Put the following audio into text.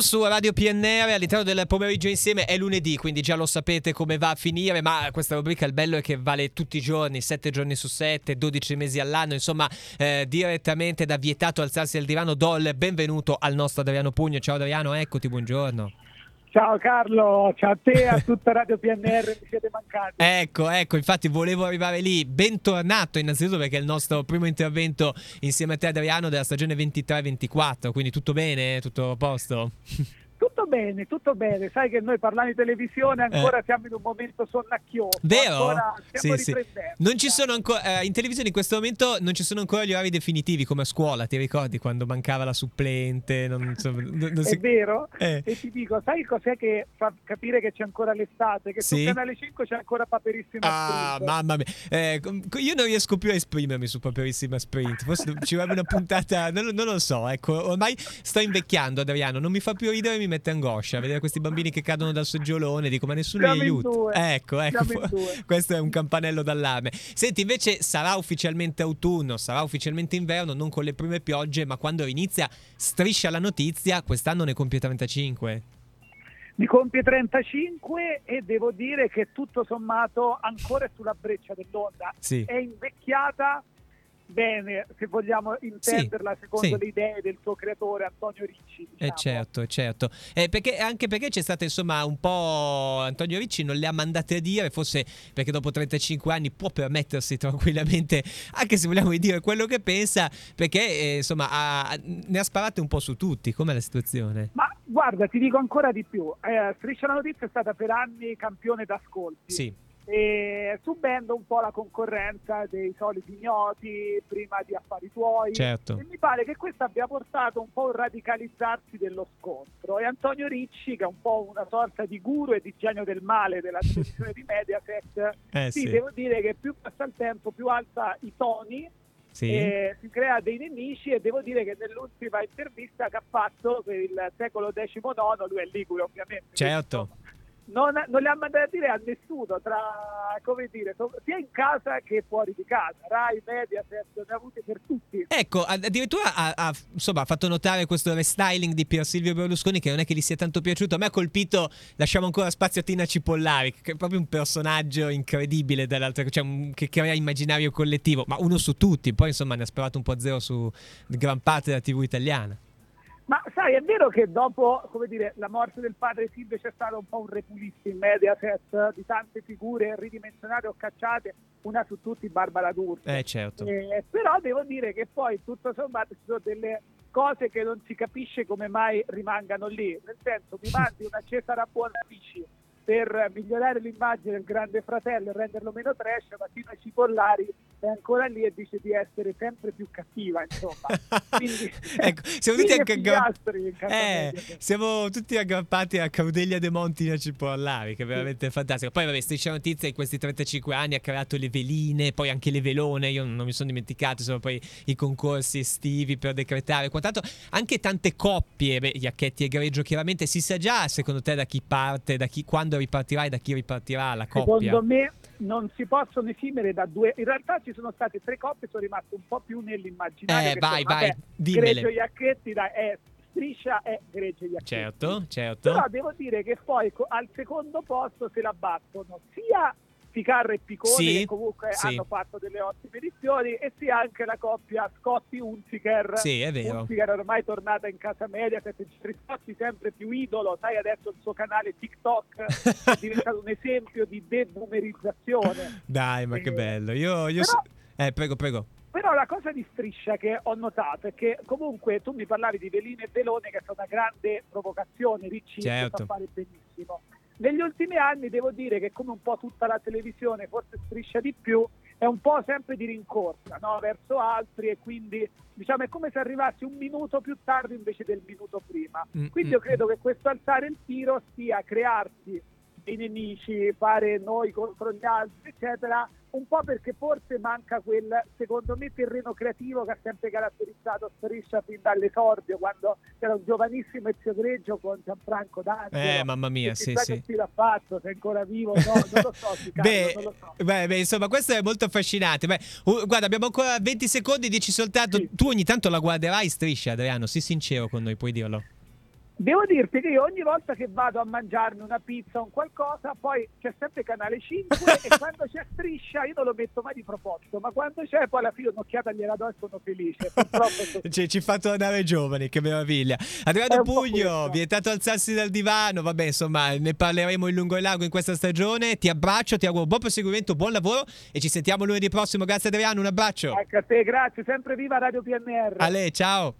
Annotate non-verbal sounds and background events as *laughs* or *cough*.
su Radio PNR all'interno del pomeriggio insieme. È lunedì, quindi già lo sapete come va a finire. Ma questa rubrica il bello è che vale tutti i giorni, 7 giorni su 7, 12 mesi all'anno. Insomma, eh, direttamente da vietato alzarsi al divano. Do il benvenuto al nostro Adriano Pugno. Ciao Adriano, eccoti, buongiorno. Ciao Carlo, ciao a te a *laughs* tutta Radio PNR, mi siete mancati. Ecco, ecco, infatti volevo arrivare lì. Bentornato innanzitutto perché è il nostro primo intervento insieme a te Adriano della stagione 23-24, quindi tutto bene, tutto a posto? Tutto bene, tutto bene. Sai che noi parlando di televisione ancora eh. siamo in un momento sonnacchioso. Vero? Sì, sì. Non ci sono ancora eh, in televisione in questo momento non ci sono ancora gli orari definitivi come a scuola, ti ricordi quando mancava la supplente? Non, so, non, *laughs* non si... È vero? Eh. E ti dico, sai cos'è che fa capire che c'è ancora l'estate? Che sì? sul canale 5 c'è ancora Paperissima ah, Sprint. mamma mia. Eh, io non riesco più a esprimermi su Paperissima Sprint. Forse ci vorrebbe una puntata, non, non, lo so, ecco, ormai sto invecchiando Adriano, non mi fa più ridere, mi mette angoscia angoscia vedere questi bambini che cadono dal seggiolone. Dico, ma nessuno li aiuta. Ecco, ecco. *laughs* Questo è un campanello d'allarme. Senti, invece sarà ufficialmente autunno, sarà ufficialmente inverno, non con le prime piogge, ma quando inizia striscia la notizia, quest'anno ne compie 35. Mi compie 35 e devo dire che tutto sommato ancora è sulla breccia dell'onda. Sì. È invecchiata bene, se vogliamo intenderla secondo sì. le idee del suo creatore Antonio Ricci. Eh, diciamo. Eh certo, certo. Eh, perché, anche perché c'è stata insomma un po'... Antonio Ricci non le ha mandate a dire, forse perché dopo 35 anni può permettersi tranquillamente, anche se vogliamo dire quello che pensa, perché eh, insomma ha, ne ha sparate un po' su tutti. Com'è la situazione? Ma guarda, ti dico ancora di più. Eh, Striscia la notizia è stata per anni campione d'ascolti. Sì e subendo un po' la concorrenza dei soliti ignoti prima di affari tuoi certo. e mi pare che questo abbia portato un po' un radicalizzarsi dello scontro e Antonio Ricci che è un po' una sorta di guru e di genio del male della televisione di Mediaset *laughs* eh, sì, sì, devo dire che più passa il tempo più alza i toni sì. si crea dei nemici e devo dire che nell'ultima intervista che ha fatto per il secolo XIX lui è ligure ovviamente certo quindi, non, non, le ha mandate a dire a nessuno, tra, come dire, sia in casa che fuori di casa. Rai, Mediaset, ne ha avute per tutti. Ecco, addirittura ha, ha, insomma, fatto notare questo restyling di Pier Silvio Berlusconi che non è che gli sia tanto piaciuto. A me ha colpito, lasciamo ancora spazio a Tina Cipollari, che è proprio un personaggio incredibile dall'altra, cioè che crea immaginario collettivo, ma uno su tutti. Poi insomma ne ha sparato un po' a zero su gran parte della TV italiana. Ma sai, è vero che dopo come dire, la morte del padre Silvio c'è stato un po' un repulizio in Mediaset di tante figure ridimensionate o cacciate, una su tutti Barbara D'Urso. Eh, certo. Eh, però devo dire che poi tutto sommato ci sono delle cose che non si capisce come mai rimangano lì. Nel senso, mi mandi una Cesara Buonamici per migliorare l'immagine del grande fratello e renderlo meno trash, ma Tina Cipollari è ancora lì e dice di essere sempre più cattiva, insomma. *laughs* Quindi, *laughs* ecco, siamo tutti anche aggrappati. Eh, siamo tutti aggrappati a Caudelia De Monti e Cipollari, che è veramente sì. fantastico. Poi, vabbè, Striscia Notizia in questi 35 anni ha creato le veline, poi anche le velone. Io non mi sono dimenticato, sono poi i concorsi estivi per decretare. Quantanto, anche tante coppie, beh, Iacchetti e Greggio, chiaramente si sa già, secondo te, da chi parte, da chi, quando ripartirà e da chi ripartirà la coppia? Secondo me non si possono esimere da due. In realtà ci sono state tre coppie, sono rimaste un po' più nell'immaginario. Eh, vai, sono, vai, vabbè, dimmele. Greggio Iacchetti da, è Striscia e Greggio Iacchetti. Certo, certo. Però devo dire che poi al secondo posto se la battono sia Ficarra e Piccone sì, che comunque sì. hanno fatto delle ottime edizioni e sia anche la coppia Scotti-Unziker sì è vero. Unziker ormai tornata in casa media Scotti sempre più idolo sai adesso il suo canale TikTok è *laughs* diventato un esempio di debumerizzazione dai ma e... che bello. Io, io Però... eh prego prego. Però la cosa di striscia che ho notato è che comunque tu mi parlavi di Velino e Velone che è stata una grande provocazione, Ricci certo. sa fare benissimo negli ultimi anni devo dire che come un po' tutta la televisione, forse striscia di più, è un po' sempre di rincorsa no? verso altri e quindi diciamo è come se arrivassi un minuto più tardi invece del minuto prima. Mm, quindi io mm, credo mm. che questo alzare il tiro sia crearsi dei nemici, fare noi contro gli altri, eccetera, un po' perché forse manca quel, secondo me, terreno creativo che ha sempre caratterizzato Striscia fin dall'esordio, quando era un giovanissimo Ezio Greggio con Gianfranco D'Angelo. Eh, mamma mia, sì, sì. Che l'ha fatto, se è ancora vivo, no, non lo so. beh, non lo so. Beh, beh, insomma, questo è molto affascinante. Beh, uh, guarda, abbiamo ancora 20 secondi, dici soltanto, sì. tu ogni tanto la guarderai Striscia, Adriano, sii sincero con noi, puoi dirlo. Devo dirti che io ogni volta che vado a mangiarmi una pizza o un qualcosa, poi c'è sempre canale 5 *laughs* e quando c'è striscia io non lo metto mai di proposito, ma quando c'è poi alla fine un'occhiata gliela do e sono felice. Purtroppo è così. Ci, fa tornare giovani, che meraviglia. Adriano un Pugno, vietato alzarsi dal divano. Vabbè, insomma, ne parleremo in lungo e largo in questa stagione. Ti abbraccio, ti auguro buon proseguimento, buon lavoro e ci sentiamo lunedì prossimo. Grazie Adriano, un abbraccio. Ecco a te, grazie, sempre viva Radio PNR. Ale, ciao.